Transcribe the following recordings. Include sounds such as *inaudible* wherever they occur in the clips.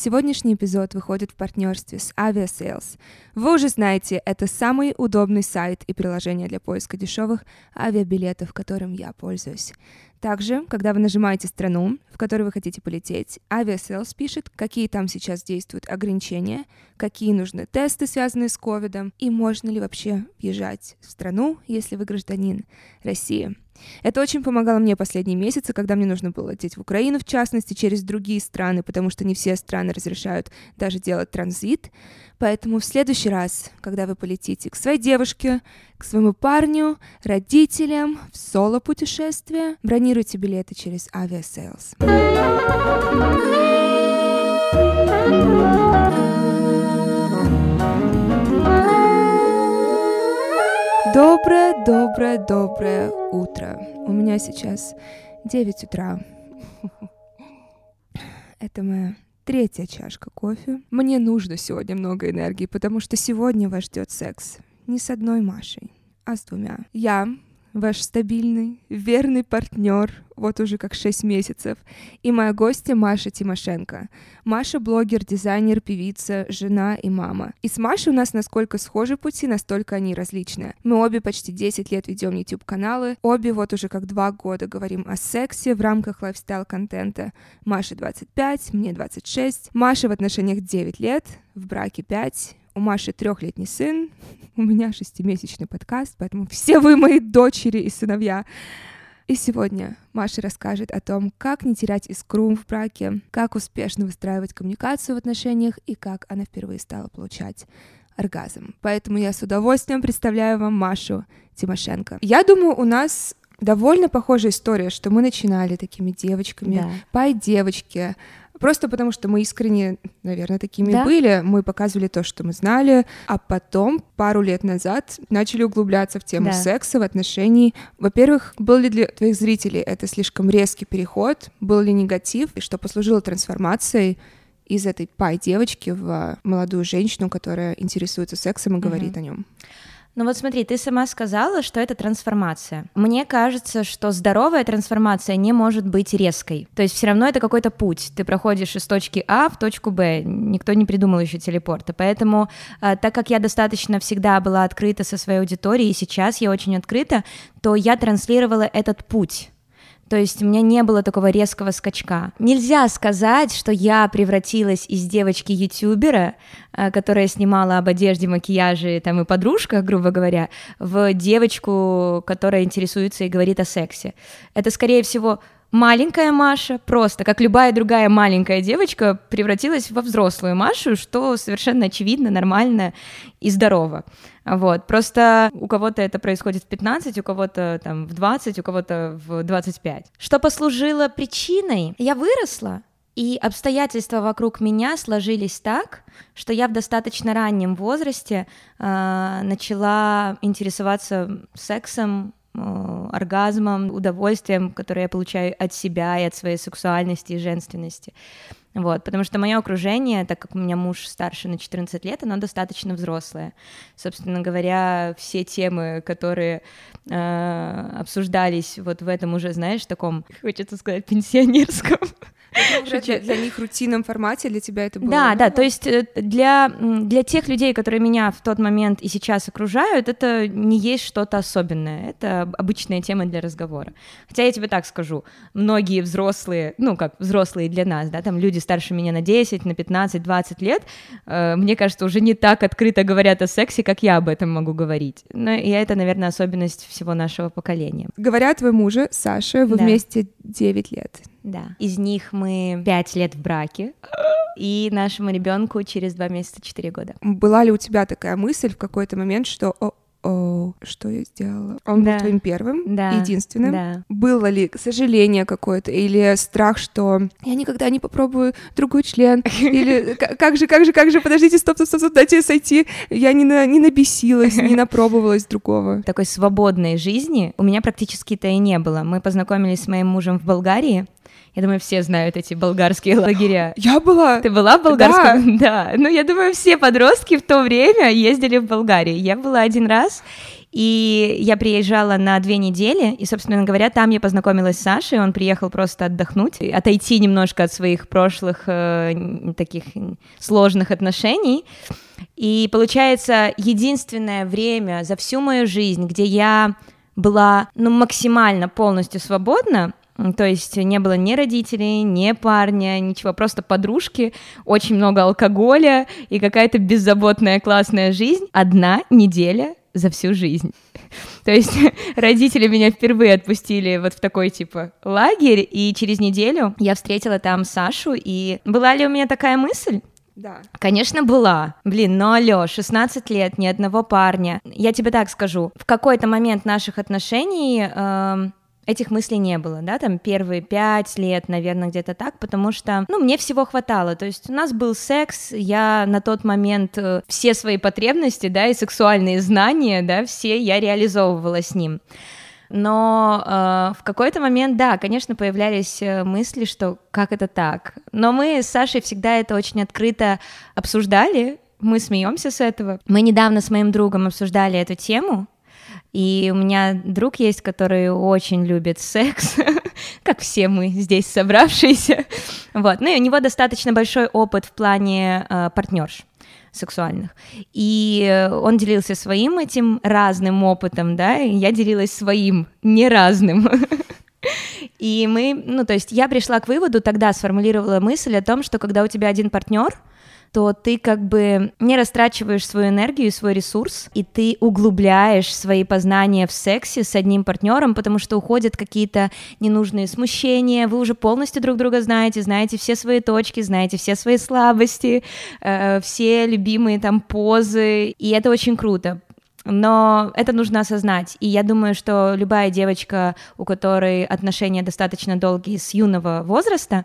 Сегодняшний эпизод выходит в партнерстве с Aviasales. Вы уже знаете, это самый удобный сайт и приложение для поиска дешевых авиабилетов, которым я пользуюсь. Также, когда вы нажимаете страну, в которую вы хотите полететь, Aviasales пишет, какие там сейчас действуют ограничения, какие нужны тесты, связанные с ковидом, и можно ли вообще въезжать в страну, если вы гражданин России. Это очень помогало мне последние месяцы, когда мне нужно было лететь в Украину, в частности, через другие страны, потому что не все страны разрешают даже делать транзит. Поэтому в следующий раз, когда вы полетите к своей девушке, к своему парню, родителям в соло-путешествие, бронируйте билеты через Aviasales. Доброе, доброе, доброе утро. У меня сейчас 9 утра. *laughs* Это моя третья чашка кофе. Мне нужно сегодня много энергии, потому что сегодня вас ждет секс. Не с одной Машей, а с двумя. Я ваш стабильный, верный партнер, вот уже как 6 месяцев, и моя гостья Маша Тимошенко. Маша — блогер, дизайнер, певица, жена и мама. И с Машей у нас насколько схожи пути, настолько они различные. Мы обе почти 10 лет ведем YouTube-каналы, обе вот уже как два года говорим о сексе в рамках лайфстайл-контента. Маша 25, мне 26. Маша в отношениях 9 лет, в браке 5, у Маши трехлетний сын, *laughs* у меня шестимесячный подкаст, поэтому все вы мои дочери и сыновья. И сегодня Маша расскажет о том, как не терять искру в браке, как успешно выстраивать коммуникацию в отношениях и как она впервые стала получать оргазм. Поэтому я с удовольствием представляю вам Машу Тимошенко. Я думаю, у нас довольно похожая история, что мы начинали такими девочками, да. пай-девочки, Просто потому, что мы искренне, наверное, такими да? были. Мы показывали то, что мы знали, а потом, пару лет назад, начали углубляться в тему да. секса, в отношений. Во-первых, был ли для твоих зрителей это слишком резкий переход? Был ли негатив? И что послужило трансформацией? из этой пай-девочки в молодую женщину, которая интересуется сексом и говорит угу. о нем. Ну вот смотри, ты сама сказала, что это трансформация. Мне кажется, что здоровая трансформация не может быть резкой. То есть все равно это какой-то путь. Ты проходишь из точки А в точку Б. Никто не придумал еще телепорта. Поэтому, э, так как я достаточно всегда была открыта со своей аудиторией, и сейчас я очень открыта, то я транслировала этот путь то есть у меня не было такого резкого скачка. Нельзя сказать, что я превратилась из девочки-ютубера, э, которая снимала об одежде, макияже там, и подружках, грубо говоря, в девочку, которая интересуется и говорит о сексе. Это, скорее всего, маленькая Маша, просто как любая другая маленькая девочка, превратилась во взрослую Машу, что совершенно очевидно, нормально и здорово. Вот, просто у кого-то это происходит в 15, у кого-то там в 20, у кого-то в 25. Что послужило причиной? Я выросла, и обстоятельства вокруг меня сложились так, что я в достаточно раннем возрасте э, начала интересоваться сексом, Э, оргазмом, удовольствием, которое я получаю от себя и от своей сексуальности и женственности. Вот, потому что мое окружение, так как у меня муж старше на 14 лет, оно достаточно взрослое. Собственно говоря, все темы, которые э, обсуждались вот в этом уже, знаешь, таком, хочется сказать, пенсионерском для, для них рутинном формате, для тебя это было? Да, да, то есть э, для, для тех людей, которые меня в тот момент и сейчас окружают, это не есть что-то особенное, это обычная тема для разговора. Хотя я тебе так скажу, многие взрослые, ну как взрослые для нас, да, там люди старше меня на 10, на 15, 20 лет, э, мне кажется, уже не так открыто говорят о сексе, как я об этом могу говорить. Ну, и это, наверное, особенность всего нашего поколения. Говоря о твоем муже, Саше, вы да. вместе 9 лет. Да. Из них мы пять лет в браке. И нашему ребенку через два месяца четыре года. Была ли у тебя такая мысль в какой-то момент, что о, что я сделала? Он да. был твоим первым, да. единственным. Да. Было ли сожаление какое-то или страх, что я никогда не попробую другой член? Или *laughs* как же, как же, как же, подождите, стоп, стоп, стоп, стоп дайте сойти. Я не, на, не набесилась, не *laughs* напробовалась другого. Такой свободной жизни у меня практически-то и не было. Мы познакомились с моим мужем в Болгарии, я думаю, все знают эти болгарские *laughs* лагеря. Я была. Ты была в болгарском? Да. *laughs* да. Ну, я думаю, все подростки в то время ездили в Болгарию. Я была один раз, И я приезжала на две недели, и, собственно говоря, там я познакомилась с Сашей, он приехал просто отдохнуть, отойти немножко от своих прошлых э, таких сложных отношений. И получается, единственное время за всю мою жизнь, где я была ну, максимально полностью свободна, то есть не было ни родителей, ни парня, ничего, просто подружки, очень много алкоголя и какая-то беззаботная классная жизнь. Одна неделя за всю жизнь. *laughs* То есть *laughs* родители меня впервые отпустили вот в такой типа лагерь, и через неделю я встретила там Сашу, и была ли у меня такая мысль? Да. Конечно, была. Блин, но алло, 16 лет, ни одного парня. Я тебе так скажу, в какой-то момент наших отношений э, этих мыслей не было, да, там первые пять лет, наверное, где-то так, потому что, ну, мне всего хватало, то есть у нас был секс, я на тот момент э, все свои потребности, да, и сексуальные знания, да, все я реализовывала с ним. Но э, в какой-то момент, да, конечно, появлялись э, мысли, что как это так. Но мы с Сашей всегда это очень открыто обсуждали. Мы смеемся с этого. Мы недавно с моим другом обсуждали эту тему. И у меня друг есть, который очень любит секс, *laughs* как все мы здесь собравшиеся. *laughs* Вот. Ну и у него достаточно большой опыт в плане э, партнерш сексуальных. И он делился своим этим разным опытом, да, и я делилась своим неразным. *laughs* И мы, ну, то есть я пришла к выводу, тогда сформулировала мысль о том, что когда у тебя один партнер, то ты как бы не растрачиваешь свою энергию и свой ресурс, и ты углубляешь свои познания в сексе с одним партнером, потому что уходят какие-то ненужные смущения, вы уже полностью друг друга знаете, знаете все свои точки, знаете все свои слабости, э, все любимые там позы, и это очень круто. Но это нужно осознать. И я думаю, что любая девочка, у которой отношения достаточно долгие с юного возраста,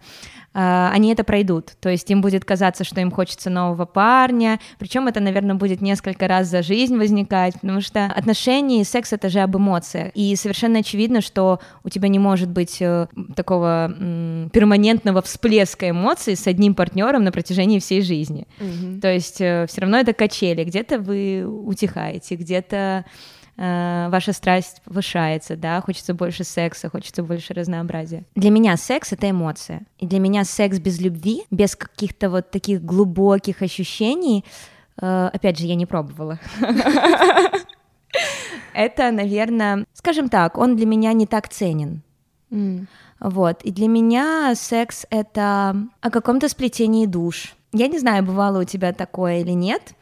они это пройдут. То есть им будет казаться, что им хочется нового парня, причем это, наверное, будет несколько раз за жизнь возникать, потому что отношения и секс — это же об эмоциях. И совершенно очевидно, что у тебя не может быть э, такого м, перманентного всплеска эмоций с одним партнером на протяжении всей жизни. Mm-hmm. То есть э, все равно это качели. Где-то вы утихаете, где-то э, ваша страсть повышается, да, хочется больше секса, хочется больше разнообразия. Для меня секс — это эмоция. И для меня секс без любви, без каких-то вот таких глубоких ощущений, э, опять же, я не пробовала. *laughs* Это, наверное, скажем так, он для меня не так ценен. Вот. И для меня секс — это о каком-то сплетении душ. Я не знаю, бывало у тебя такое или нет,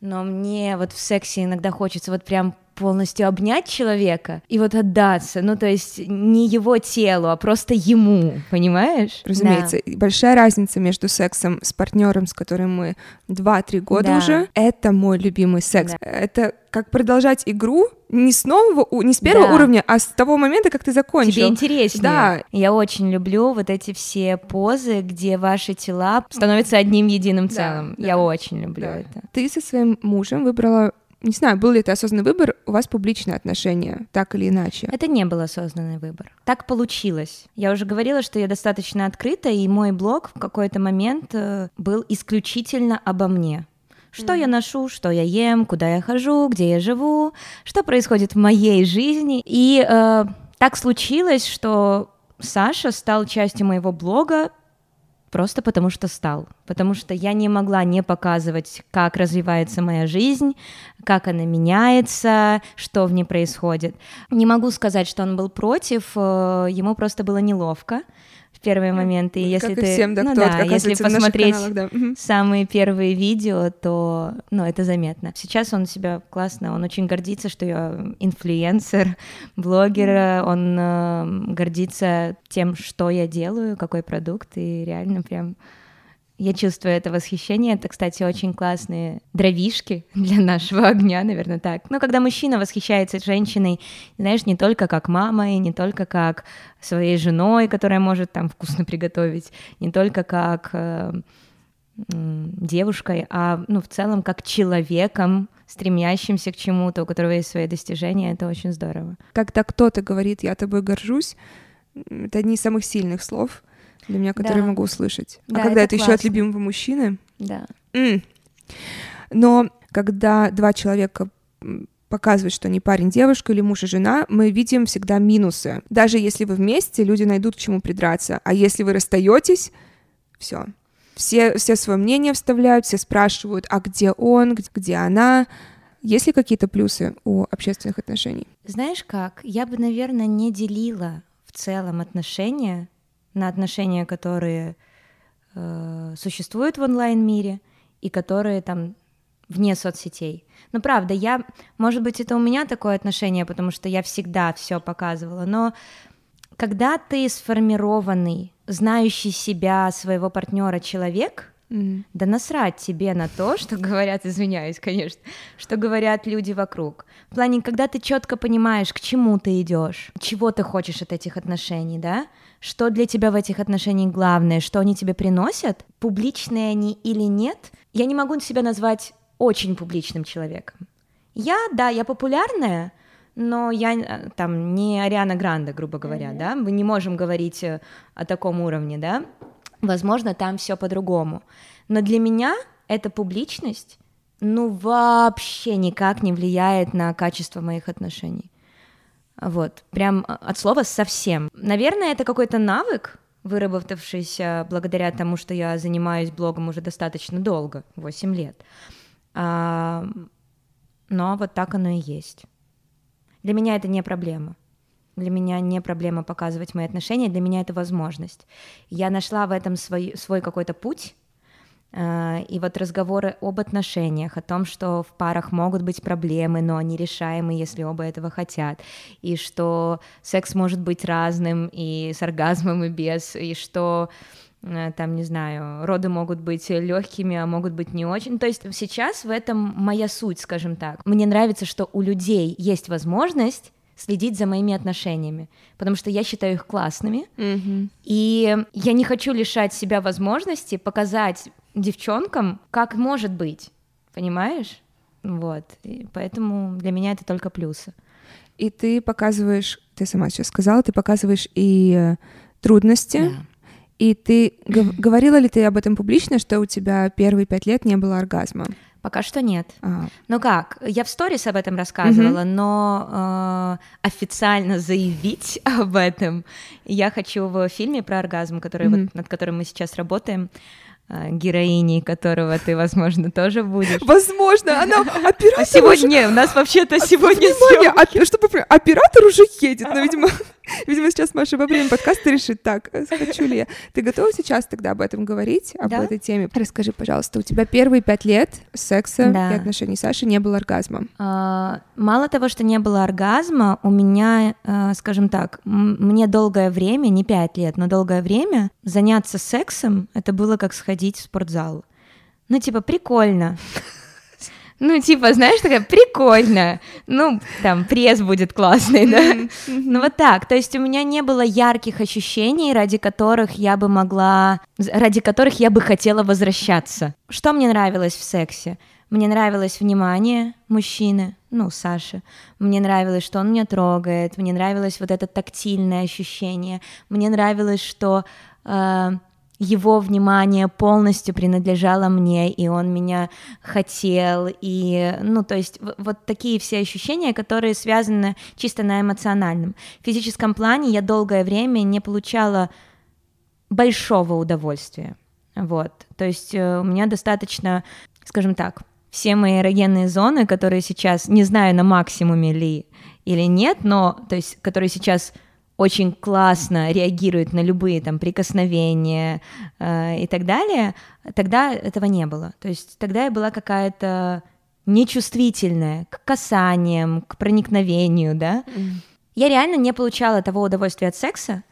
но мне вот в сексе иногда хочется вот прям полностью обнять человека и вот отдаться, ну то есть не его телу, а просто ему, понимаешь? Разумеется, да. большая разница между сексом с партнером, с которым мы 2-3 года да. уже, это мой любимый секс. Да. Это как продолжать игру не с нового, не с первого да. уровня, а с того момента, как ты закончил. Тебе интереснее. Да. Я очень люблю вот эти все позы, где ваши тела становятся одним единым целым. Да, Я да. очень люблю да. это. Ты со своим мужем выбрала не знаю, был ли это осознанный выбор, у вас публичные отношения, так или иначе? Это не был осознанный выбор. Так получилось. Я уже говорила, что я достаточно открыта, и мой блог в какой-то момент э, был исключительно обо мне. Что mm. я ношу, что я ем, куда я хожу, где я живу, что происходит в моей жизни. И э, так случилось, что Саша стал частью моего блога Просто потому что стал. Потому что я не могла не показывать, как развивается моя жизнь, как она меняется, что в ней происходит. Не могу сказать, что он был против, э, ему просто было неловко в первые моменты. И если как ты, и всем, да, ну, да, если посмотреть каналах, да. самые первые видео, то, ну, это заметно. Сейчас он себя классно, он очень гордится, что я инфлюенсер, *laughs* блогер, он э, гордится тем, что я делаю, какой продукт, и реально прям я чувствую это восхищение. Это, кстати, очень классные дровишки *laughs* для нашего огня, наверное, так. Но когда мужчина восхищается женщиной, знаешь, не только как мамой, не только как своей женой, которая может там вкусно приготовить, не только как э, девушкой, а ну, в целом как человеком, стремящимся к чему-то, у которого есть свои достижения, это очень здорово. Когда кто-то говорит «я тобой горжусь», это одни из самых сильных слов, для меня, которые да. могу услышать. А да, а когда это, это еще от любимого мужчины? Да. М. Но когда два человека показывает, что они парень, девушка или муж и жена, мы видим всегда минусы. Даже если вы вместе, люди найдут к чему придраться. А если вы расстаетесь, все. Все, все свое мнение вставляют, все спрашивают, а где он, где она. Есть ли какие-то плюсы у общественных отношений? Знаешь как, я бы, наверное, не делила в целом отношения на отношения, которые э, существуют в онлайн-мире и которые там вне соцсетей. Ну, правда, я, может быть, это у меня такое отношение, потому что я всегда все показывала, но когда ты сформированный, знающий себя, своего партнера человек, mm Да насрать тебе на то, что говорят, извиняюсь, конечно, что говорят люди вокруг. В плане, когда ты четко понимаешь, к чему ты идешь, чего ты хочешь от этих отношений, да, что для тебя в этих отношениях главное, что они тебе приносят, публичные они или нет, я не могу себя назвать очень публичным человеком. Я, да, я популярная, но я э, там не Ариана Гранде, грубо говоря, mm-hmm. да, мы не можем говорить э, о таком уровне, да, возможно, там все по-другому. Но для меня эта публичность, ну, вообще никак не влияет на качество моих отношений. Вот, прям э, от слова совсем. Наверное, это какой-то навык, выработавшийся благодаря тому, что я занимаюсь блогом уже достаточно долго, 8 лет. А, но вот так оно и есть. Для меня это не проблема. Для меня не проблема показывать мои отношения, для меня это возможность. Я нашла в этом свой, свой какой-то путь, а, и вот разговоры об отношениях, о том, что в парах могут быть проблемы, но они решаемы, если оба этого хотят, и что секс может быть разным, и с оргазмом, и без, и что Э, там, не знаю, роды могут быть легкими, а могут быть не очень. То есть сейчас в этом моя суть, скажем так. Мне нравится, что у людей есть возможность следить за моими отношениями, потому что я считаю их классными, mm-hmm. и я не хочу лишать себя возможности показать девчонкам, как может быть, понимаешь? Вот, и поэтому для меня это только плюсы. И ты показываешь, ты сама сейчас сказала, ты показываешь и э, трудности, да и ты говорила ли ты об этом публично, что у тебя первые пять лет не было оргазма? Пока что нет. А. Ну как, я в сторис об этом рассказывала, угу. но э, официально заявить *laughs* об этом я хочу в фильме про оргазм, который угу. вот, над которым мы сейчас работаем. А, героиней которого ты, возможно, тоже будешь. Возможно, она *laughs* оператор. А сегодня уже... у нас вообще-то а, сегодня Внимание, а, чтобы оператор уже едет, но *laughs* видимо, видимо сейчас Маша во время подкаста решит, так, хочу ли я. Ты готова сейчас тогда об этом говорить, об да? этой теме? Расскажи, пожалуйста, у тебя первые пять лет секса да. и отношений с Сашей не было оргазма. А, мало того, что не было оргазма, у меня, а, скажем так, мне долгое время, не пять лет, но долгое время заняться сексом это было как сходить ходить в спортзал. Ну, типа, прикольно. Ну, типа, знаешь, такая, прикольно. Ну, там, пресс будет классный, да? Ну, вот так. То есть у меня не было ярких ощущений, ради которых я бы могла... Ради которых я бы хотела возвращаться. Что мне нравилось в сексе? Мне нравилось внимание мужчины, ну, Саши. Мне нравилось, что он меня трогает. Мне нравилось вот это тактильное ощущение. Мне нравилось, что... Э, его внимание полностью принадлежало мне, и он меня хотел, и, ну, то есть вот такие все ощущения, которые связаны чисто на эмоциональном. В физическом плане я долгое время не получала большого удовольствия, вот, то есть э, у меня достаточно, скажем так, все мои эрогенные зоны, которые сейчас, не знаю, на максимуме ли или нет, но, то есть, которые сейчас очень классно реагирует на любые там прикосновения э, и так далее, тогда этого не было. То есть тогда я была какая-то нечувствительная к касаниям, к проникновению, да. Mm. Я реально не получала того удовольствия от секса,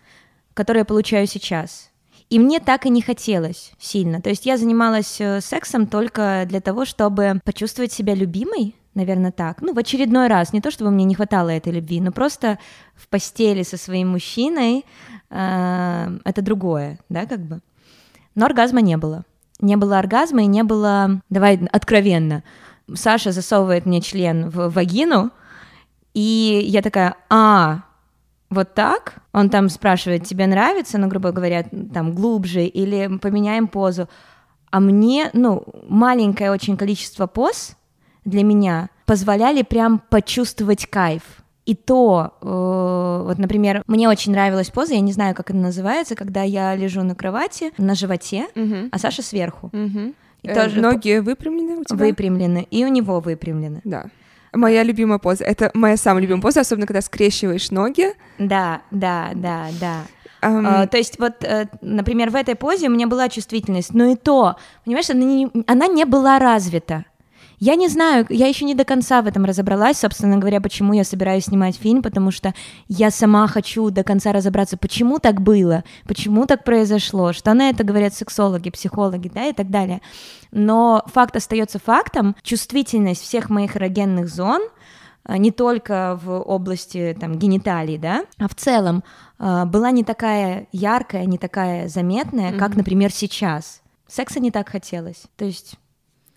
которое я получаю сейчас. И мне так и не хотелось сильно. То есть я занималась э, сексом только для того, чтобы почувствовать себя любимой, наверное, так. Ну, в очередной раз, не то чтобы мне не хватало этой любви, но просто в постели со своим мужчиной э, это другое, да, как бы. Но оргазма не было. Не было оргазма и не было, давай откровенно, Саша засовывает мне член в вагину, и я такая, а, вот так? Он там спрашивает, тебе нравится, ну, грубо говоря, там, глубже, или поменяем позу. А мне, ну, маленькое очень количество поз для меня позволяли прям почувствовать кайф. И то, э, вот, например, мне очень нравилась поза, я не знаю, как она называется, когда я лежу на кровати на животе, а Саша сверху. И Э, тоже ноги выпрямлены у тебя? выпрямлены, и у него выпрямлены. Да. Моя любимая поза. Это моя самая любимая поза, особенно когда скрещиваешь ноги. Да, да, да, да. Ам, А, то есть вот, э, например, в этой позе у меня была чувствительность, но и то, понимаешь, она не, она не была развита. Я не знаю, я еще не до конца в этом разобралась, собственно говоря, почему я собираюсь снимать фильм, потому что я сама хочу до конца разобраться, почему так было, почему так произошло, что на это говорят сексологи, психологи, да, и так далее. Но факт остается фактом, чувствительность всех моих эрогенных зон а, не только в области там, гениталий, да, а в целом а, была не такая яркая, не такая заметная, как, Мгм. например, сейчас. Секса не так хотелось. То есть,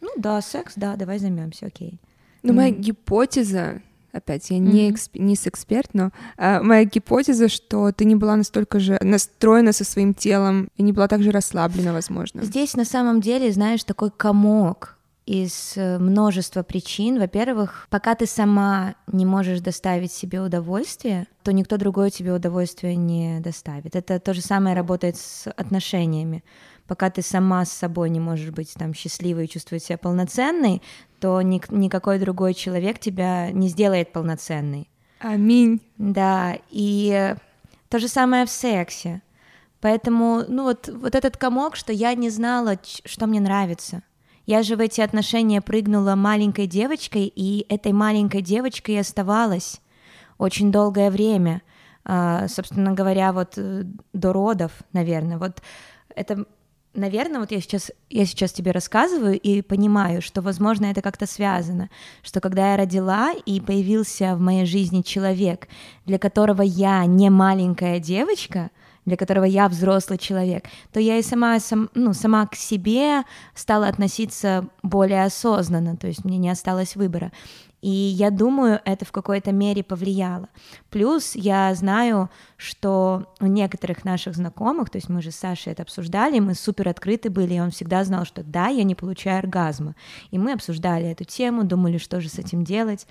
ну да, секс, да, давай займемся, окей. Ну, моя Мгм. гипотеза, опять, я не, Мгм. эксп- не эксперт, но а, моя гипотеза, что ты не была настолько же настроена со своим телом и не была так же расслаблена, возможно. Здесь на самом деле, знаешь, такой комок из э, множества причин. Во-первых, пока ты сама не можешь доставить себе удовольствие, то никто другой тебе удовольствие не доставит. Это то же самое работает с отношениями. Пока ты сама с собой не можешь быть там счастливой и чувствовать себя полноценной, то ник- никакой другой человек тебя не сделает полноценной. Аминь. Да, и то же самое в сексе. Поэтому, ну вот, вот этот комок, что я не знала, что мне нравится. Я же в эти отношения прыгнула маленькой девочкой, и этой маленькой девочкой оставалась очень долгое время. А, собственно говоря, вот э, до родов, наверное. Вот это, наверное, вот я сейчас, я сейчас тебе рассказываю и понимаю, что, возможно, это как-то связано, что когда я родила и появился в моей жизни человек, для которого я не маленькая девочка, для которого я взрослый человек, то я и сама, сам, ну, сама к себе стала относиться более осознанно, то есть мне не осталось выбора. И я думаю, это в какой-то мере повлияло. Плюс я знаю, что у некоторых наших знакомых, то есть мы же с Сашей это обсуждали, мы супер открыты были, и он всегда знал, что да, я не получаю оргазма. И мы обсуждали эту тему, думали, что же с этим делать.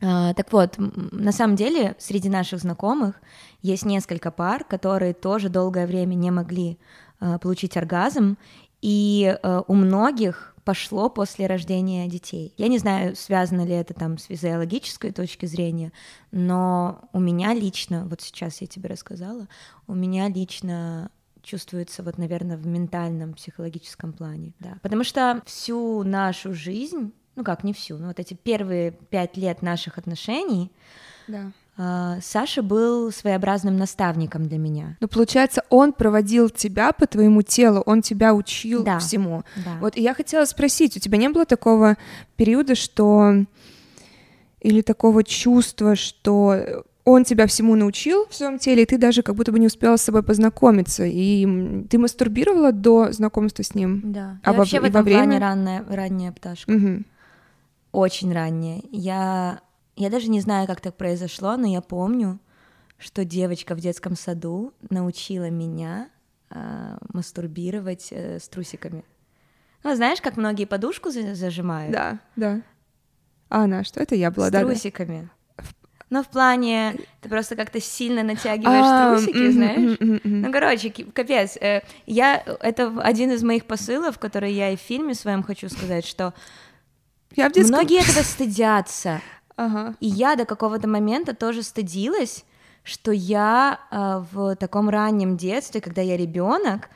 А, так вот, на самом деле среди наших знакомых есть несколько пар, которые тоже долгое время не могли а, получить оргазм, и а, у многих пошло после рождения детей. Я не знаю, связано ли это там с физиологической точки зрения, но у меня лично, вот сейчас я тебе рассказала, у меня лично чувствуется вот, наверное, в ментальном, психологическом плане, да. Потому что всю нашу жизнь, ну как, не всю, но вот эти первые пять лет наших отношений Да. А, Саша был своеобразным наставником для меня. Ну, получается, он проводил тебя по твоему телу, он тебя учил Да. всему. Да. Вот и я хотела спросить, у тебя не было такого периода, что или такого чувства, что он тебя всему научил в своем теле, и ты даже как будто бы не успела с собой познакомиться, и ты мастурбировала до знакомства с ним? Да. А я во- вообще в и во этом плане время? ранняя, ранняя пташка. Мгм. Очень ранняя. Я, я даже не знаю, как так произошло, но я помню, что девочка в детском саду научила меня а, мастурбировать э, с трусиками. Ну, знаешь, как многие подушку за- зажимают? Да, да. А она что? Это я была, с да? да. трусиками. Ну, в плане, ты просто как-то сильно натягиваешь А, трусики, знаешь? Ну, короче, капец. э, Я, это один из моих посылов, который я и в фильме своем хочу сказать, что Я в детском... многие этого стыдятся. Ага. И я до какого-то момента тоже стыдилась, что я э, в таком раннем детстве, когда я ребенок,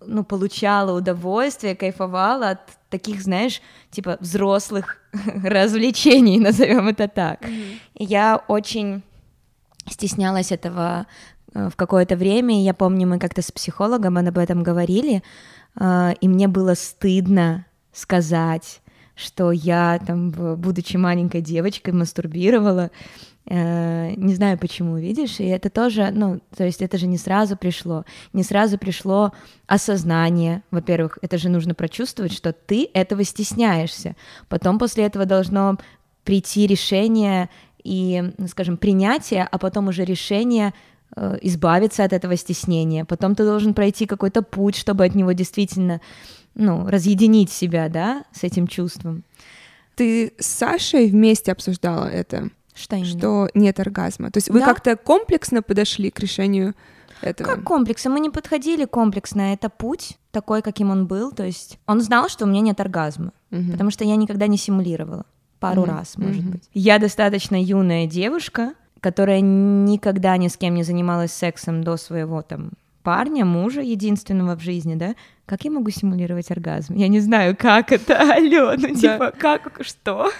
ну, получала удовольствие, кайфовала от таких, знаешь, типа взрослых *laughs* развлечений, *laughs* назовем это так. И я очень стеснялась этого э, в какое-то время. Я помню, мы как-то с психологом об этом говорили, э, и мне было стыдно сказать, что я там, будучи маленькой девочкой, мастурбировала. Э, Не знаю почему, видишь, и это тоже, ну, то есть это же не сразу пришло, не сразу пришло осознание, во-первых, это же нужно прочувствовать, что ты этого стесняешься, потом после этого должно прийти решение и, скажем, принятие, а потом уже решение э, избавиться от этого стеснения. Потом ты должен пройти какой-то путь, чтобы от него действительно, ну, разъединить себя, да, с этим чувством. Ты с Сашей вместе обсуждала это? Что именно? Что нет оргазма. То есть вы Да. как-то комплексно подошли к решению этого? Как комплексы? Мы не подходили комплексно. Это путь такой, каким он был. То есть он знал, что у меня нет оргазма, Мгм. потому что я никогда не симулировала. Пару Мгм, раз, может мгм. быть. Я достаточно юная девушка, которая никогда ни с кем не занималась сексом до своего там парня, мужа единственного в жизни, да? Как я могу симулировать оргазм? Я не знаю, как это, *laughs* алло, ну типа, как, что?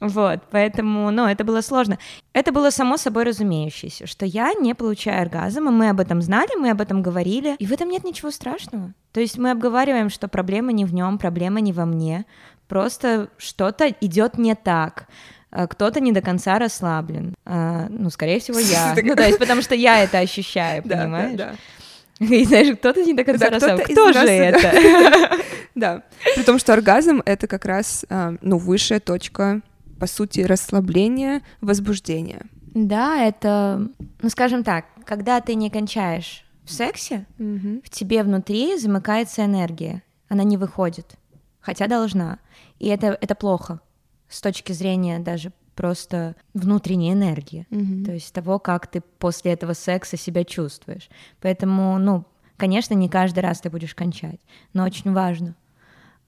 Вот, поэтому, ну, это было сложно. Это было само собой разумеющееся, что я не получаю оргазм, и мы об этом знали, мы об этом говорили, и в этом нет ничего страшного. То есть мы обговариваем, что проблема не в нем, проблема не во мне, просто что-то идет не так. А, Кто-то не до конца расслаблен. А, Ну, скорее всего, я. *laughs* Ну, то есть, потому что я это ощущаю, *laughs* понимаешь? И знаешь, кто-то не до конца Да, расслаблен. Кто нас, же это? *laughs* Да. При том, что оргазм — это как раз, а, ну, высшая точка, по сути, расслабления, возбуждения. Да, это, ну, скажем так, когда ты не кончаешь в сексе, в тебе внутри замыкается энергия, она не выходит, хотя должна. И это, это плохо с точки зрения даже просто внутренней энергии, Мгм. то есть того, как ты после этого секса себя чувствуешь. Поэтому, ну, конечно, не каждый раз ты будешь кончать, но очень важно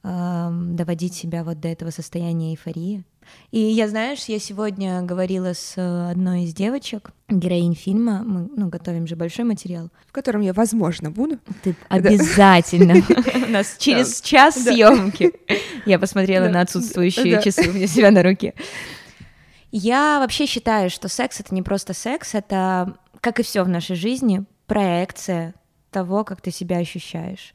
эм, доводить себя вот до этого состояния эйфории. И я, знаешь, я сегодня говорила с э, одной из девочек, героинь фильма, мы ну, готовим же большой материал, В котором я, возможно, буду. ты обязательно. *laughs* У нас через час съемки. Я посмотрела на отсутствующие часы у меня себя на руке. Я вообще считаю, что секс это не просто секс, это, как и все в нашей жизни, проекция того, как ты себя ощущаешь.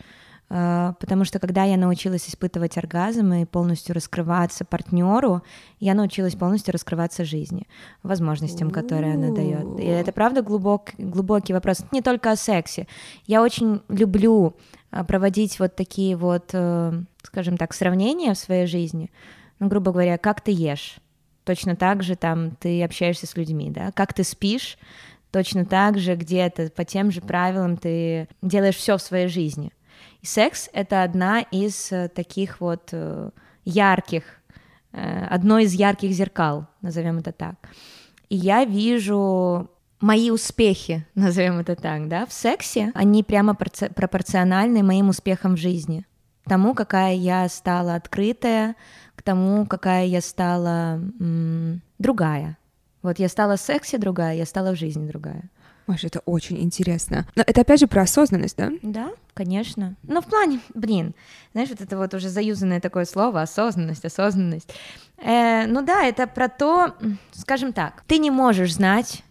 А, Потому что когда я научилась испытывать оргазм и полностью раскрываться партнеру, я научилась полностью раскрываться жизни, возможностям, которые она дает. И это правда глубок, глубокий вопрос. Это не только о сексе. Я очень люблю а, проводить вот такие вот, э, скажем так, сравнения в своей жизни. Ну, грубо говоря, как ты ешь, точно так же там ты общаешься с людьми, да, как ты спишь, точно так же где-то по тем же правилам ты делаешь все в своей жизни. И секс — это одна из э, таких вот э, ярких, э, одно из ярких зеркал, назовем это так. И я вижу мои успехи, *laughs* назовем это так, да, в сексе, они прямо порци- пропорциональны моим успехам в жизни. Тому, какая я стала открытая, к тому, какая я стала м, другая. Вот я стала в сексе другая, я стала в жизни другая. Маша, это очень интересно. Но это опять же про осознанность, да? Да, конечно. Но в плане, блин, знаешь, вот это вот уже заюзанное такое слово, осознанность, осознанность. Э, ну да, это про то, скажем так, ты не можешь знать,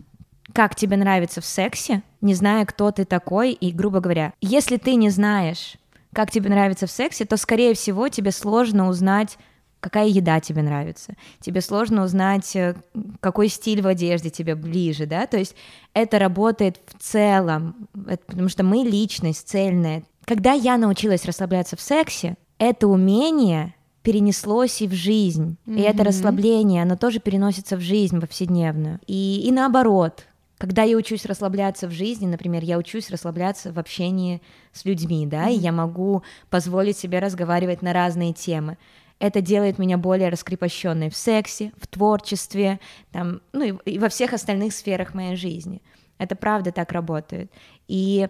как тебе нравится в сексе, не зная, кто ты такой, и, грубо говоря, если ты не знаешь, как тебе нравится в сексе, то, скорее всего, тебе сложно узнать, какая еда тебе нравится. Тебе сложно узнать, э, какой стиль в одежде тебе ближе, да, то есть это работает в целом, это потому что мы личность цельная. Когда я научилась расслабляться в сексе, это умение перенеслось и в жизнь. И это расслабление, оно тоже переносится в жизнь повседневную. И, и наоборот, когда я учусь расслабляться в жизни, например, я учусь расслабляться в общении с людьми, да, и я могу позволить себе разговаривать на разные темы. Это делает меня более раскрепощенной в сексе, в творчестве, там, ну и, и во всех остальных сферах моей жизни. Это правда так работает. И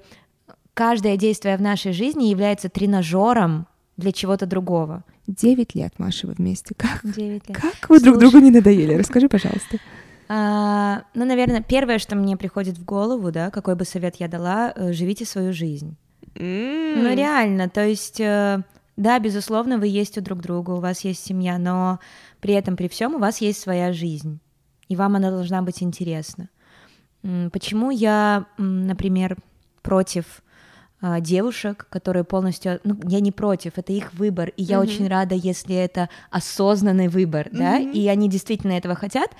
каждое действие в нашей жизни является тренажером для чего-то другого. Девять лет, Маша, вы вместе. Как? Лет. Как вы друг Слушай. другу не надоели? Расскажи, пожалуйста. А, ну, наверное, первое, что мне приходит в голову, да, какой бы совет я дала, э, живите свою жизнь. Ну, реально, то есть, э, да, безусловно, вы есть у друг друга, у вас есть семья, но при этом, при всем, у вас есть своя жизнь, и вам она должна быть интересна. Почему я, например, против а, девушек, которые полностью, ну, я не против, это их выбор, и я Мгм. очень рада, если это осознанный выбор, да, Мгм. и они действительно этого хотят,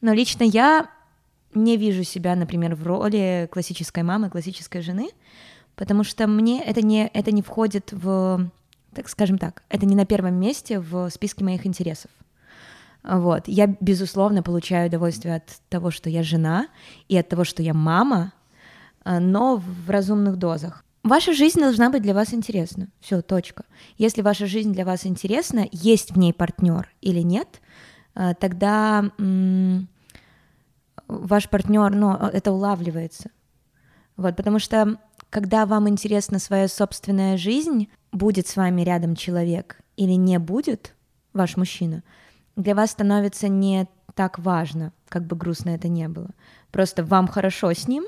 но лично я не вижу себя, например, в роли классической мамы, классической жены, потому что мне это не, это не входит в, так скажем так, это не на первом месте в списке моих интересов. Вот. Я, безусловно, получаю удовольствие от того, что я жена, и от того, что я мама, а, но в разумных дозах. Ваша жизнь должна быть для вас интересна. Все, точка. Если ваша жизнь для вас интересна, есть в ней партнер или нет, э, тогда ваш партнер, ну, это улавливается. Вот, потому что когда вам интересна своя собственная жизнь, будет с вами рядом человек или не будет ваш мужчина, для вас становится не так важно, как бы грустно это не было. Просто вам хорошо с ним,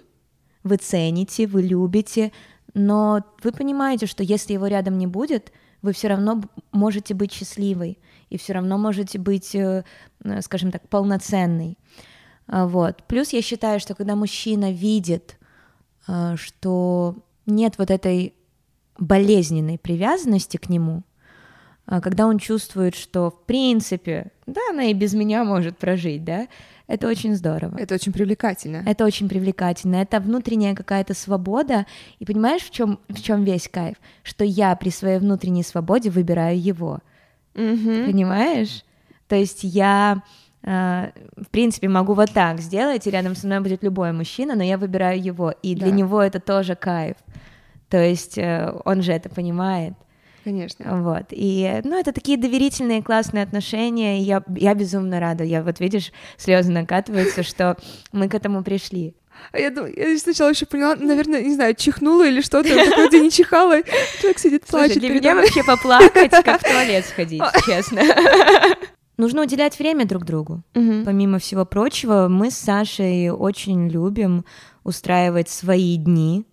вы цените, вы любите, но вы понимаете, что если его рядом не будет, вы все равно можете быть счастливой и все равно можете быть, э, э, скажем так, полноценной. А, вот. Плюс я считаю, что когда мужчина видит, э, что нет вот этой болезненной привязанности к нему, а, когда он чувствует, что в принципе, да, она и без меня может прожить, да, это очень здорово. Это очень привлекательно. Это очень привлекательно. Это внутренняя какая-то свобода. И понимаешь, в чем в чем весь кайф? Что я при своей внутренней свободе выбираю его. Угу. Понимаешь? То есть я Uh, в принципе, могу вот так сделать, и рядом со мной будет любой мужчина, но я выбираю его, и для да. него это тоже кайф. То есть uh, он же это понимает. Конечно. Вот. И, ну, это такие доверительные, классные отношения. Я, я безумно рада. Я вот, видишь, слезы накатываются, что мы к этому пришли. А я, думаю, я сначала еще поняла, наверное, не знаю, чихнула или что-то, день не чихала, человек сидит, плачет. Слушай, для меня вообще поплакать, как в *laughs* туалет сходить, честно. Нужно уделять время друг другу. Угу. Помимо всего прочего, мы с Сашей очень любим устраивать свои дни,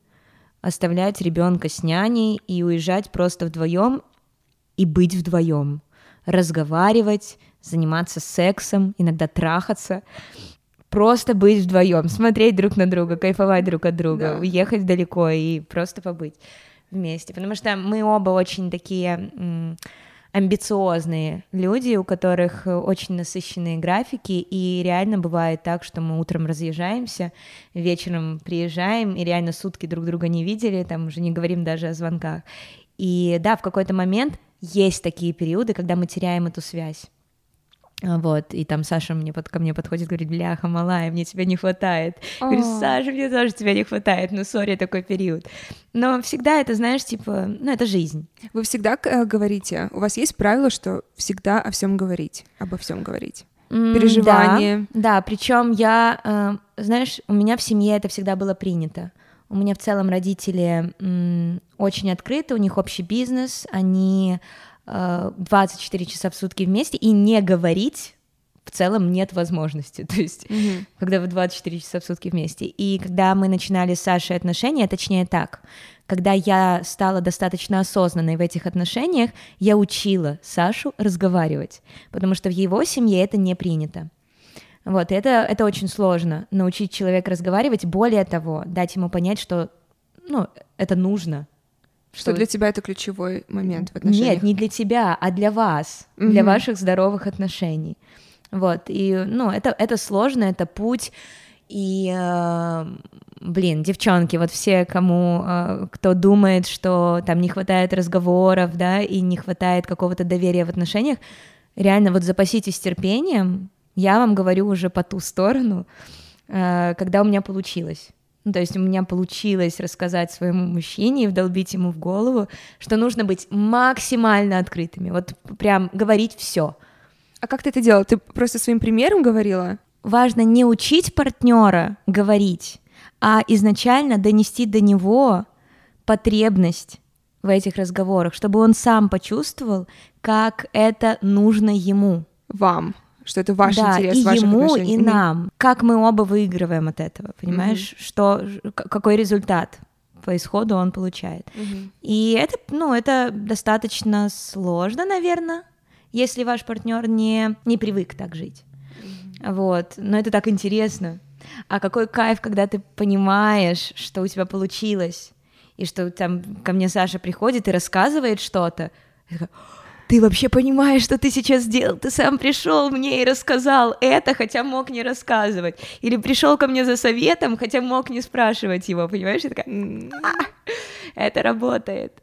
оставлять ребенка с няней и уезжать просто вдвоем и быть вдвоем, разговаривать, заниматься сексом, иногда трахаться, просто быть вдвоем, смотреть друг на друга, кайфовать друг от друга, да. уехать далеко и просто побыть вместе, потому что мы оба очень такие амбициозные люди, у которых э, очень насыщенные графики, и реально бывает так, что мы утром разъезжаемся, вечером приезжаем, и реально сутки друг друга не видели, там уже не говорим даже о звонках. И да, в какой-то момент есть такие периоды, когда мы теряем эту связь. А, вот, и там Саша мне под, ко мне подходит, говорит, бляха, малая, мне тебя не хватает. Я говорю, Саша, мне тоже тебя не хватает, ну, сори, такой период. Но всегда это, знаешь, типа, ну, это жизнь. Вы всегда э, говорите, у вас есть правило, что всегда о всем говорить, обо всем говорить? Переживания. Да, да причем я, э, знаешь, у меня в семье это всегда было принято. У меня в целом родители м, очень открыты, у них общий бизнес, они 24 часа в сутки вместе и не говорить в целом нет возможности. *laughs* То есть, mm-hmm. когда вы 24 часа в сутки вместе. И когда мы начинали с Сашей отношения, точнее так, когда я стала достаточно осознанной в этих отношениях, я учила Сашу разговаривать, потому что в его семье это не принято. Вот, это, это очень сложно, научить человека разговаривать, более того, дать ему понять, что ну, это нужно, что, что для тебя это ключевой момент в отношениях? Нет, не для тебя, а для вас, угу. для ваших здоровых отношений. Вот, и, ну, это, это сложно, это путь, и, э, блин, девчонки, вот все, кому, э, кто думает, что там не хватает разговоров, да, и не хватает какого-то доверия в отношениях, реально вот запаситесь терпением, я вам говорю уже по ту сторону, э, когда у меня получилось. Ну, то есть у меня получилось рассказать своему мужчине и вдолбить ему в голову, что нужно быть максимально открытыми, вот прям говорить все. А как ты это делала? Ты просто своим примером говорила? Важно не учить партнера говорить, а изначально донести до него потребность в этих разговорах, чтобы он сам почувствовал, как это нужно ему. Вам что это ваш да, интерес, и ваших ему, отношений. и нам. Как мы оба выигрываем от этого, понимаешь? Mm-hmm. Что, какой результат по исходу он получает. Mm-hmm. И это, ну, это достаточно сложно, наверное, если ваш партнер не, не привык так жить. Mm-hmm. Вот, но это так интересно. А какой кайф, когда ты понимаешь, что у тебя получилось, и что там ко мне Саша приходит и рассказывает что-то. Я такая, ты вообще понимаешь, что ты сейчас сделал? Ты сам пришел мне и рассказал это, хотя мог не рассказывать. Или пришел ко мне за советом, хотя мог не спрашивать его, понимаешь? Я такая, «А, это работает.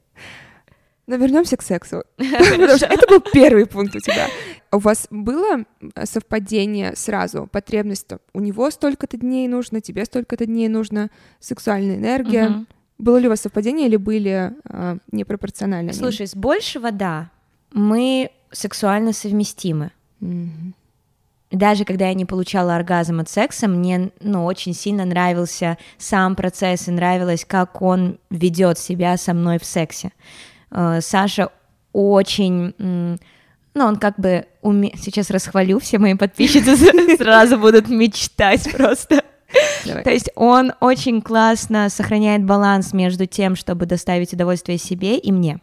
Но вернемся к сексу. *laughs* Потому что это был первый пункт у тебя. У вас было э, совпадение сразу, потребность, у него столько-то дней нужно, тебе столько-то дней нужно, сексуальная энергия, Было ли у вас совпадение или были э, непропорциональны? Слушай, с большего да. Мы сексуально совместимы. Мгм. Даже когда я не получала оргазм от секса, мне ну, очень сильно нравился сам процесс и нравилось, как он ведет себя со мной в сексе. Э, Саша очень... Ну, он как бы... уме- Сейчас расхвалю, все мои подписчицы *laughs* сразу будут мечтать просто. Давай. То есть он очень классно сохраняет баланс между тем, чтобы доставить удовольствие себе и мне.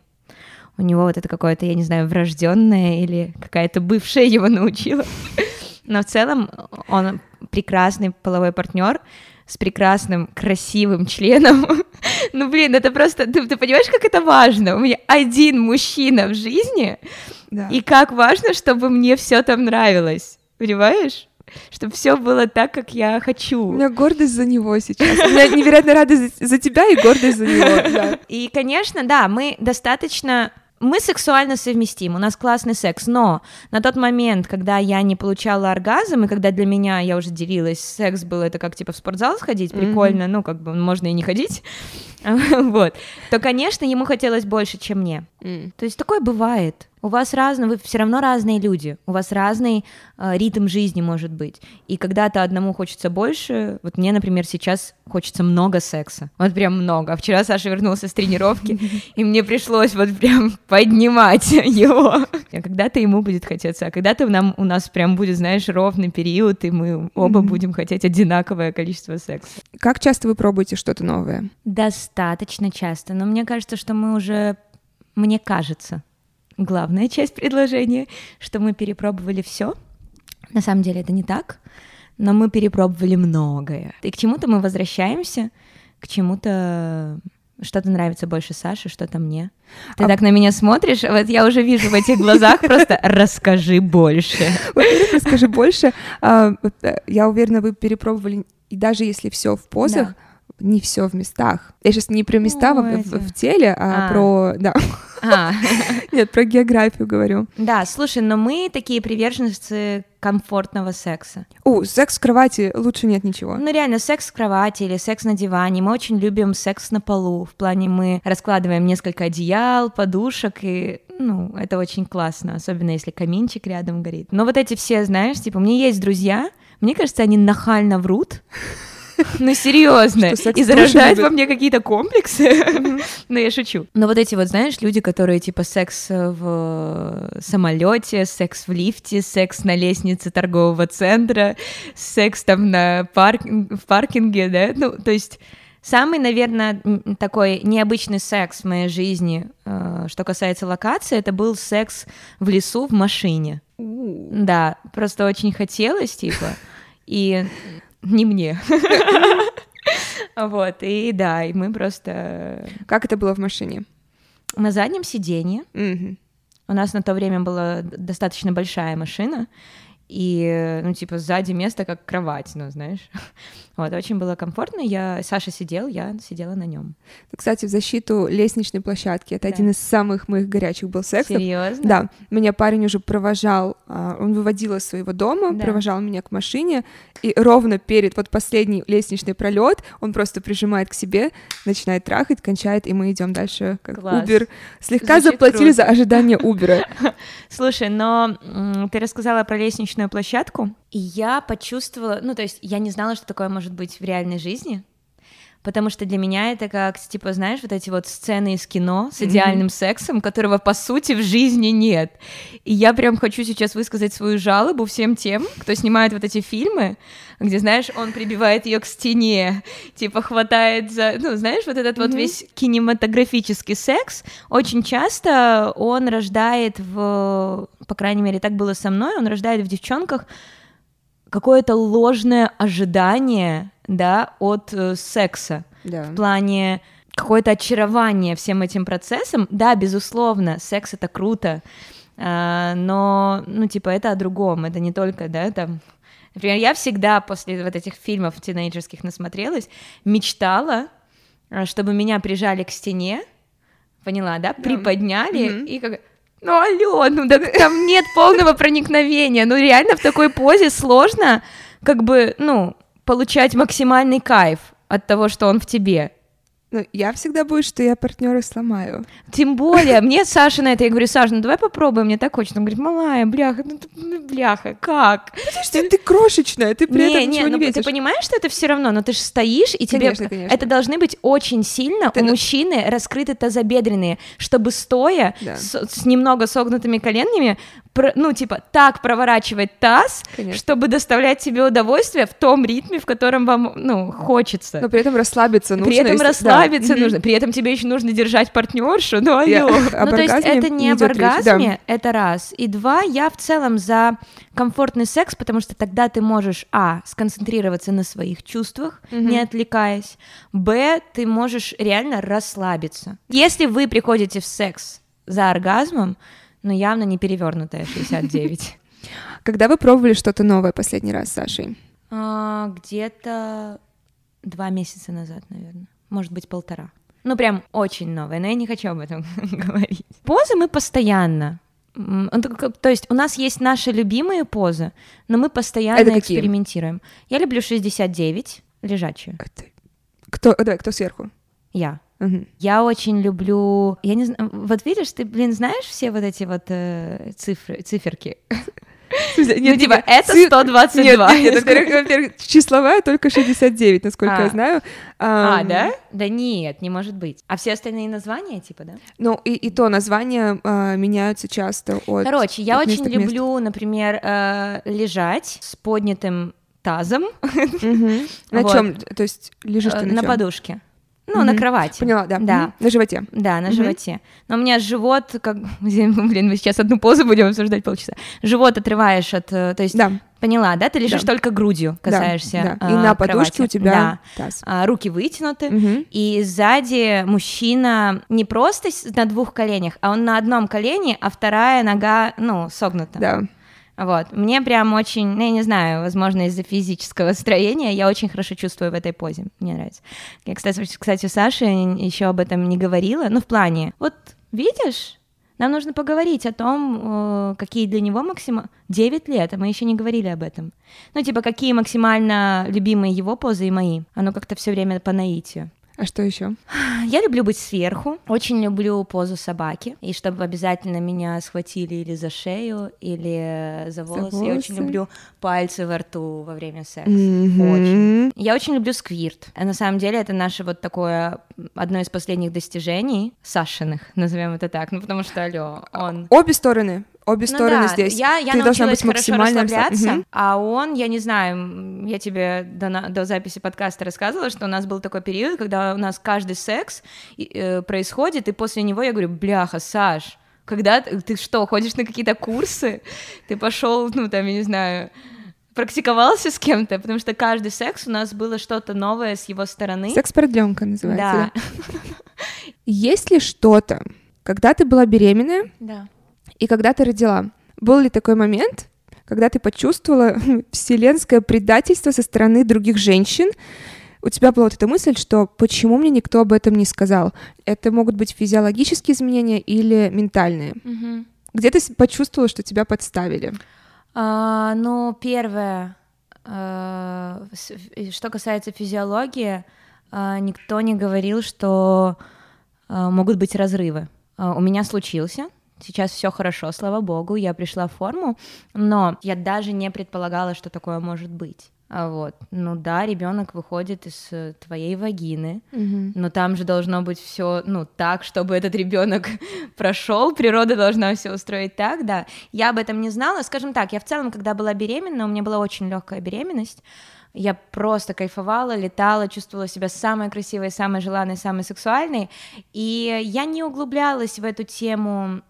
У него вот это какое-то, я не знаю, врожденное или какая-то бывшая его научила. Но в целом он прекрасный половой партнер с прекрасным, красивым членом. Ну, блин, это просто... Ты, ты понимаешь, как это важно? У меня один мужчина в жизни, Да. и как важно, чтобы мне все там нравилось. Понимаешь? Чтобы все было так, как я хочу. У меня гордость за него сейчас. У меня невероятно радость за, за тебя и гордость за него. да. И, конечно, да, мы достаточно... Мы сексуально совместим, у нас классный секс, но на тот момент, когда я не получала оргазм, и когда для меня, я уже делилась, секс был это как типа в спортзал сходить, прикольно, ну как бы можно и не ходить, *laughs* вот, то, конечно, ему хотелось больше, чем мне. То есть такое бывает. У вас разные, вы все равно разные люди, у вас разный э, ритм жизни может быть. И когда-то одному хочется больше, вот мне, например, сейчас хочется много секса, вот прям много. Вчера Саша вернулся с тренировки, *laughs* и мне пришлось вот прям поднимать *laughs* его. А когда-то ему будет хотеться, а когда-то нам, у нас прям будет, знаешь, ровный период, и мы оба будем хотеть одинаковое количество секса. Как часто вы пробуете что-то новое? Достаточно часто, но мне кажется, что мы уже, мне кажется, главная часть предложения, что мы перепробовали все. На самом деле это не так, но мы перепробовали многое. И к чему-то мы возвращаемся, к чему-то что-то нравится больше Саше, что-то мне. Ты А- так на меня смотришь, вот я уже вижу в этих глазах просто «расскажи больше». Расскажи больше. А, э, Я уверена, вы перепробовали, и даже если все в позах, не все в местах. Я сейчас не про места в, теле, а, А. про... Да, А, *laughs* нет, про географию говорю. Да, слушай, но мы такие приверженцы комфортного секса. О, секс в кровати лучше нет ничего. Ну, реально, секс в кровати или секс на диване. Мы очень любим секс на полу. В плане мы раскладываем несколько одеял, подушек, и, ну, это очень классно, особенно если каминчик рядом горит. Но вот эти все, знаешь, типа, у меня есть друзья, мне кажется, они нахально врут. *laughs* Ну, серьезно. И любят. во мне какие-то комплексы. *laughs* Ну, я шучу. Но вот эти вот, знаешь, люди, которые типа секс в самолете, секс в лифте, секс на лестнице торгового центра, секс там на парк... в паркинге, да, ну, то есть самый, наверное, такой необычный секс в моей жизни, э, что касается локации, это был секс в лесу в машине. Да, просто очень хотелось, типа, и не мне. *laughs* Вот, и да, и мы просто Как это было в машине? на заднем сиденье. У нас на то время была достаточно большая машина, и, ну, типа, сзади место как кровать, ну, знаешь. *laughs* Вот, очень было комфортно. Я, Саша сидел, я сидела на нем. Кстати, в защиту лестничной площадки. Это Да. один из самых моих горячих был сексов. Серьезно? Да, меня парень уже провожал, а, он выводил из своего дома, Да. провожал меня к машине, и ровно перед вот последний лестничный пролет он просто прижимает к себе, начинает трахать, кончает, и мы идем дальше как Класс. Uber. Слегка Звучит заплатили круто. за ожидание Убера. *laughs* Слушай, но ты рассказала про лестничную площадку, и я почувствовала, ну, то есть я не знала, что такое может быть в реальной жизни, потому что для меня это как, типа, знаешь, вот эти вот сцены из кино с идеальным сексом, которого, по сути, в жизни нет. И я прям хочу сейчас высказать свою жалобу всем тем, кто снимает вот эти фильмы, где, знаешь, он прибивает ее к стене, типа хватает за, ну, знаешь, вот этот вот весь кинематографический секс, очень часто он рождает в, по крайней мере, так было со мной, он рождает в девчонках какое-то ложное ожидание, да, от э, секса Да. в плане какое-то очарование всем этим процессом. Да, безусловно, секс это круто, а, но, ну, типа, это о другом, это не только, да, там... Например, я всегда после вот этих фильмов тинейджерских насмотрелась, мечтала, а, чтобы меня прижали к стене, поняла, да, приподняли, Мгм. и как... Ну, алло, ну так *laughs* там нет полного проникновения, ну реально в такой позе сложно, как бы, ну, получать максимальный кайф от того, что он в тебе. Ну, я всегда боюсь, что я партнера сломаю. Тем более, мне Саша на это, я говорю, Саша, ну давай попробуем, мне так хочется. Он говорит, малая, бляха, ну, ты- ну, бляха, как? Подожди, ты крошечная, ты при этом ничего не ну, ты весишь. понимаешь, что это все равно, но ты же стоишь, и тебе Конечно, конечно. это должны быть очень сильно Ты- у мужчины раскрыты тазобедренные, чтобы стоя Да. с, с немного согнутыми коленями, ну типа так проворачивать таз, Конечно. чтобы доставлять тебе удовольствие в том ритме, в котором вам ну хочется. Но при этом расслабиться нужно. При этом если- да. расслабиться Мгм. нужно, при этом тебе еще нужно держать партнершу, ну Я- алло. об *laughs* Ну, то есть оргазме это не не об идет речь, да. оргазме, это раз. И два, я в целом за комфортный секс, потому что тогда ты можешь, а, сконцентрироваться на своих чувствах, Мгм. не отвлекаясь, б, ты можешь реально расслабиться. Если вы приходите в секс за оргазмом, ну явно не перевернутая 69. *laughs* Когда вы пробовали что-то новое последний раз с Сашей? А, Где-то два месяца назад, наверное. Может быть, полтора. Ну, прям очень новое, но я не хочу об этом *laughs* говорить. Позы мы постоянно. То есть у нас есть наши любимые позы, но мы постоянно Это какие? экспериментируем. Я люблю 69, лежачую. Это- Кто, э, давай, кто сверху? Я. Мгм. Я очень люблю... Я не знаю... Вот видишь, ты, блин, знаешь все вот эти вот э, цифры, циферки? Смысле, Ну, нет, типа, нет, это ци- 122. Нет, нет, во-первых, во-первых, числовая только 69, насколько А. я знаю. А, Ам, да? Да нет, не может быть. А все остальные названия, типа, да? Ну, и, и то названия а, меняются часто от Короче, я от очень люблю, например, э, лежать с поднятым тазом Мгм. На Вот. чем? То есть лежишь э, ты на, на чём? подушке. Ну, на Мгм. кровати. Поняла, да. Да. Мгм. На животе. Да, на Мгм. животе. Но у меня живот, как... *laughs* Блин, мы сейчас одну позу будем обсуждать полчаса. Живот отрываешь от... э, То есть, Да. поняла, да? Ты лежишь Да. только грудью, да, касаешься да. И э, на подушке кровати. у тебя Да. таз. А, руки вытянуты. Мгм. И сзади мужчина не просто на двух коленях, а он на одном колене, а вторая нога, ну, согнута. Да. Вот. Мне прям очень, ну, я не знаю, возможно, из-за физического строения я очень хорошо чувствую в этой позе. Мне нравится. Я, кстати, кстати, Саша еще об этом не говорила. Ну, в плане, вот видишь, нам нужно поговорить о том, э, какие для него максимально... 9 лет, а мы еще не говорили об этом. Ну, типа, какие максимально любимые его позы и мои. Оно как-то все время по наитию. А что еще? Я люблю быть сверху, очень люблю позу собаки, и чтобы обязательно меня схватили или за шею, или за волосы. Я очень волосы. люблю пальцы во рту во время секса. Очень. Я очень люблю сквирт. А на самом деле это наше вот такое одно из последних достижений Сашиных, *laughs* назовем это так, ну потому что, алло, он... Обе стороны. Обе Ну стороны да, здесь. Я, я Ты должна быть максимально расслабляться, Мгм. а он, я не знаю, я тебе до, на- до записи подкаста рассказывала, что у нас был такой период, когда у нас каждый секс э, происходит, и после него я говорю, бляха, Саш, когда ты, ты что, ходишь на какие-то курсы? Ты пошел, ну там, я не знаю, практиковался с кем-то, потому что каждый секс у нас было что-то новое с его стороны. Секс-продленка называется. Да. да. Есть ли что-то, когда ты была беременная Да. И когда ты родила, был ли такой момент, когда ты почувствовала *laughs* вселенское предательство со стороны других женщин? У тебя была вот эта мысль, что почему мне никто об этом не сказал? Это могут быть физиологические изменения или ментальные. Мгм. Где ты почувствовала, что тебя подставили? А, ну, первое, э, что касается физиологии, а, никто не говорил, что а, могут быть разрывы. А, У меня случился. Сейчас все хорошо, слава богу, я пришла в форму, но я даже не предполагала, что такое может быть. А вот, ну да, ребенок выходит из э, твоей вагины, но там же должно быть все, ну, так, чтобы этот ребенок *laughs* прошел, природа должна все устроить так, да. Я об этом не знала. Скажем так, я в целом, когда была беременна, у меня была очень легкая беременность. Я просто кайфовала, летала, чувствовала себя самой красивой, самой желанной, самой сексуальной. И я не углублялась в эту тему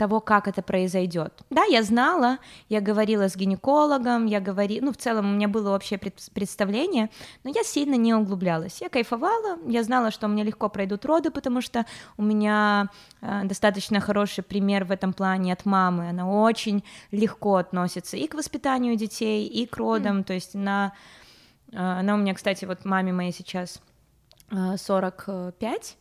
того, как это произойдет. Да, я знала, я говорила с гинекологом, я говорила, ну, в целом у меня было общее пред- представление, но я сильно не углублялась. Я кайфовала, я знала, что у меня легко пройдут роды, потому что у меня э, достаточно хороший пример в этом плане от мамы. Она очень легко относится и к воспитанию детей, и к родам. То есть на, э, она у меня, кстати, вот маме моей сейчас э, 45,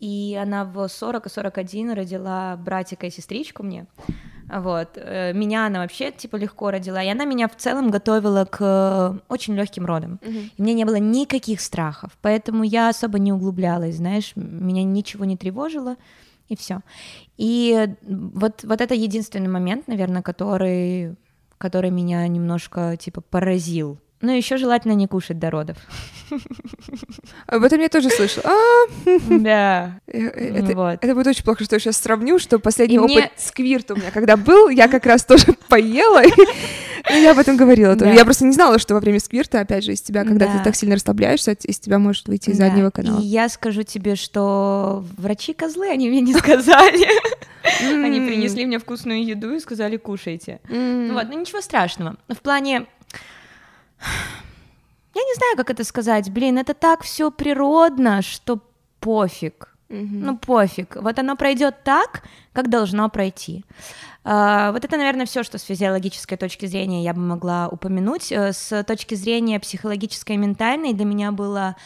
и она в 40 и 41 родила братика и сестричку мне. Вот. Э, меня она вообще, типа, легко родила, и она меня в целом готовила к э, очень легким родам. Мгм. И мне не было никаких страхов, поэтому я особо не углублялась, знаешь, меня ничего не тревожило, и все. И вот, вот это единственный момент, наверное, который, который меня немножко, типа, поразил. Ну, еще желательно не кушать до родов. Об этом я тоже слышала. А, Да. э, э, это, будет очень плохо, что я сейчас сравню, что последний опыт сквирта у меня когда был, я как раз тоже *laughs* поела, я об этом говорила. Я просто не знала, что во время сквирта, опять же, из тебя, когда Да. ты так сильно расслабляешься, из тебя может выйти из заднего канала. Я скажу тебе, что врачи козлы, они мне не сказали. Они принесли мне вкусную еду и сказали, кушайте. Ну вот, ну ничего страшного. В плане... Я не знаю, как это сказать. Блин, это так все природно, что пофиг. Мгм. Ну, пофиг. Вот оно пройдет так, как должно пройти. А, вот это, наверное, все, что с физиологической точки зрения я бы могла упомянуть. Э, С точки зрения психологической и ментальной для меня было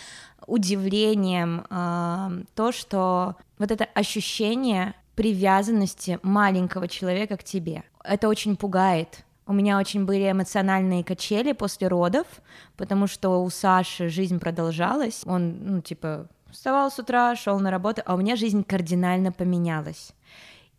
удивлением а, то, что вот это ощущение привязанности маленького человека к тебе. Это очень пугает. У меня очень были эмоциональные качели после родов, потому что у Саши жизнь продолжалась. Он, ну, типа, вставал с утра, шел на работу, а у меня жизнь кардинально поменялась.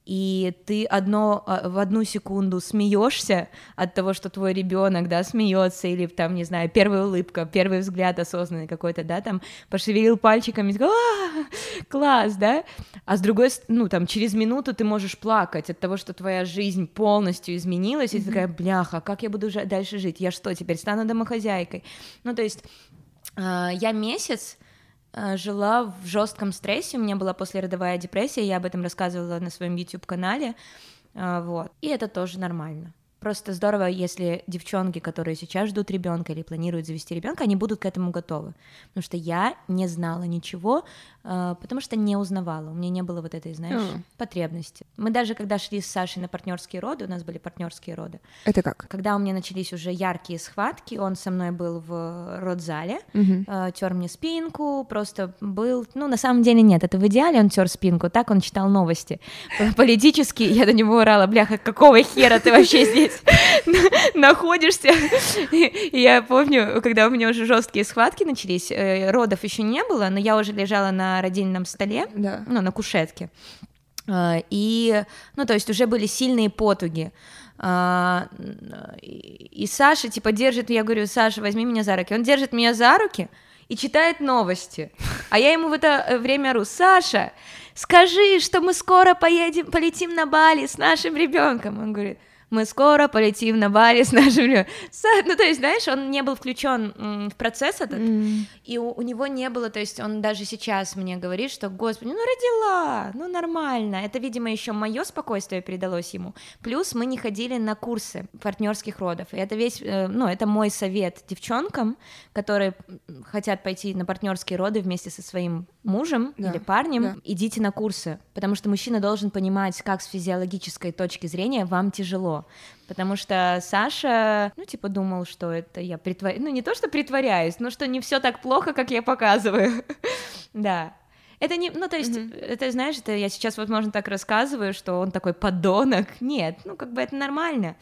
И ты одно, а, в одну секунду смеешься от того, что твой ребенок, да, смеется, или там, не знаю, первая улыбка, первый взгляд осознанный какой-то, да, там, пошевелил пальчиками, такой, «А, класс, да, а с другой, ну, там, через минуту ты можешь плакать от того, что твоя жизнь полностью изменилась, и ты такая, бляха, как я буду дальше жить, я что, теперь стану домохозяйкой? Ну, то есть а, я месяц а, жила в жестком стрессе, у меня была послеродовая депрессия, я об этом рассказывала на своем YouTube-канале, а, вот, и это тоже нормально. Просто здорово, если девчонки, которые сейчас ждут ребенка или планируют завести ребенка, они будут к этому готовы. Потому что я не знала ничего, а, потому что не узнавала. У меня не было вот этой, знаешь, А. потребности. Мы даже когда шли с Сашей на партнерские роды, у нас были партнерские роды, Это как? когда у меня начались уже яркие схватки, он со мной был в родзале, Мгм. тер мне спинку, просто был, ну, на самом деле нет, это в идеале он тер спинку, так он читал новости. П- Политически я до него орала, бляха, какого хера ты вообще здесь *laughs* находишься? Я помню, когда у меня уже жесткие схватки начались, э, родов еще не было, но я уже лежала на родильном столе, ну, на кушетке. А, И, ну, то есть уже были сильные потуги. А, И Саша, типа, держит, я говорю, Саша, возьми меня за руки. Он держит меня за руки и читает новости. А я ему в это э, время ору, Саша, скажи, что мы скоро поедем, полетим на Бали с нашим ребенком. Он говорит, мы скоро полетим на Бали с *laughs* нашим. Ну, то есть, знаешь, он не был включен в процесс этот, М. и у, у него не было, то есть он даже сейчас мне говорит, что, господи, ну родила, ну нормально. Это, видимо, еще мое спокойствие передалось ему. Плюс мы не ходили на курсы партнерских родов. И это весь, э, ну, это мой совет девчонкам, которые хотят пойти на партнерские роды вместе со своим мужем Да, или парнем. да. Идите на курсы, потому что мужчина должен понимать, как с физиологической точки зрения вам тяжело. Потому что Саша, ну, типа, думал, что это я притворяюсь. Ну, не то, что притворяюсь, но что не все так плохо, как я показываю. *laughs* Да. Это не, ну, то есть, Мгм. это, знаешь, это я сейчас, возможно, так рассказываю, что он такой подонок. Нет, ну, как бы это нормально.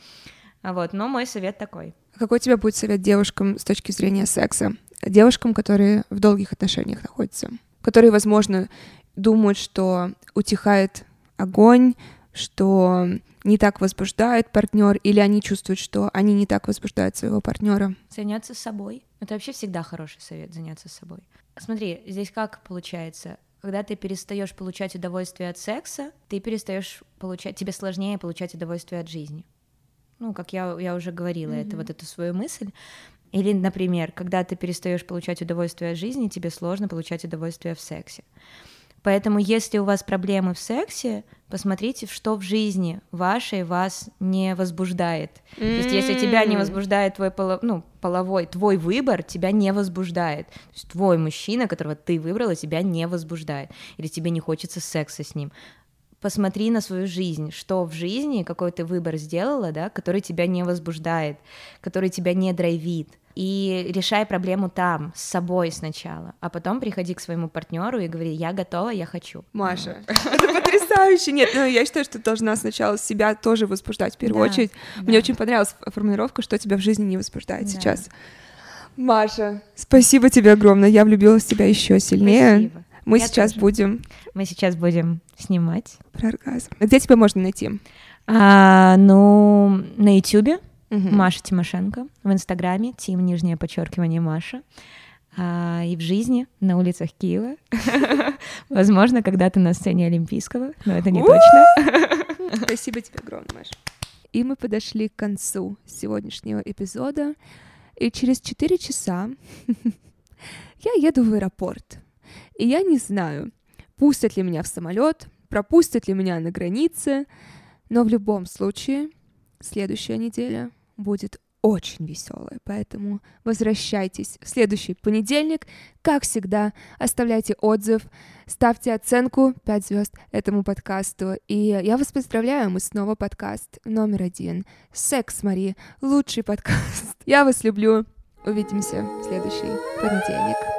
А вот, но мой совет такой. А Какой у тебя будет совет девушкам с точки зрения секса? Девушкам, которые в долгих отношениях находятся, которые, возможно, думают, что утихает огонь, что не так возбуждает партнер, или они чувствуют, что они не так возбуждают своего партнера. Заняться собой. Это вообще всегда хороший совет, заняться собой. Смотри, здесь как получается? Когда ты перестаешь получать удовольствие от секса, ты перестаешь получать, тебе сложнее получать удовольствие от жизни. Ну, как я, я уже говорила, это Мгм. вот эту свою мысль. Или, например, когда ты перестаешь получать удовольствие от жизни, тебе сложно получать удовольствие в сексе. Поэтому, если у вас проблемы в сексе, посмотрите, что в жизни вашей вас не возбуждает. То есть, если тебя не возбуждает твой поло- ну, половой, твой выбор тебя не возбуждает. То есть твой мужчина, которого ты выбрала, тебя не возбуждает. Или тебе не хочется секса с ним. Посмотри на свою жизнь, что в жизни, какой ты выбор сделала, да, который тебя не возбуждает, который тебя не драйвит. и решай проблему там, с собой сначала, а потом приходи к своему партнеру и говори, я готова, я хочу. Маша, *laughs* это потрясающе. Нет, ну я считаю, что ты должна сначала себя тоже возбуждать в первую Да, очередь. да. Мне очень понравилась формулировка, что тебя в жизни не возбуждает Да. сейчас. Маша, спасибо тебе огромное. Я влюбилась в тебя еще сильнее. Спасибо. Мы Я сейчас тоже. будем Мы сейчас будем снимать. про оргазм. Где тебя можно найти? А, ну, на Ютубе Мгм. Маша Тимошенко, в Инстаграме Тим, нижнее подчеркивание Маша, А, и в жизни на улицах Киева. *laughs* Возможно, когда-то на сцене Олимпийского, но это не точно. *laughs* Спасибо тебе огромное, Маша. И мы подошли к концу сегодняшнего эпизода. И через 4 часа *laughs* я еду в аэропорт. И я не знаю, пустят ли меня в самолет, пропустят ли меня на границе. Но в любом случае, следующая неделя будет очень веселая. Поэтому возвращайтесь в следующий понедельник. Как всегда, оставляйте отзыв, ставьте оценку 5 звезд этому подкасту. И я вас поздравляю, мы снова подкаст номер один. Секс, Мари, лучший подкаст. *laughs* Я вас люблю. Увидимся в следующий понедельник.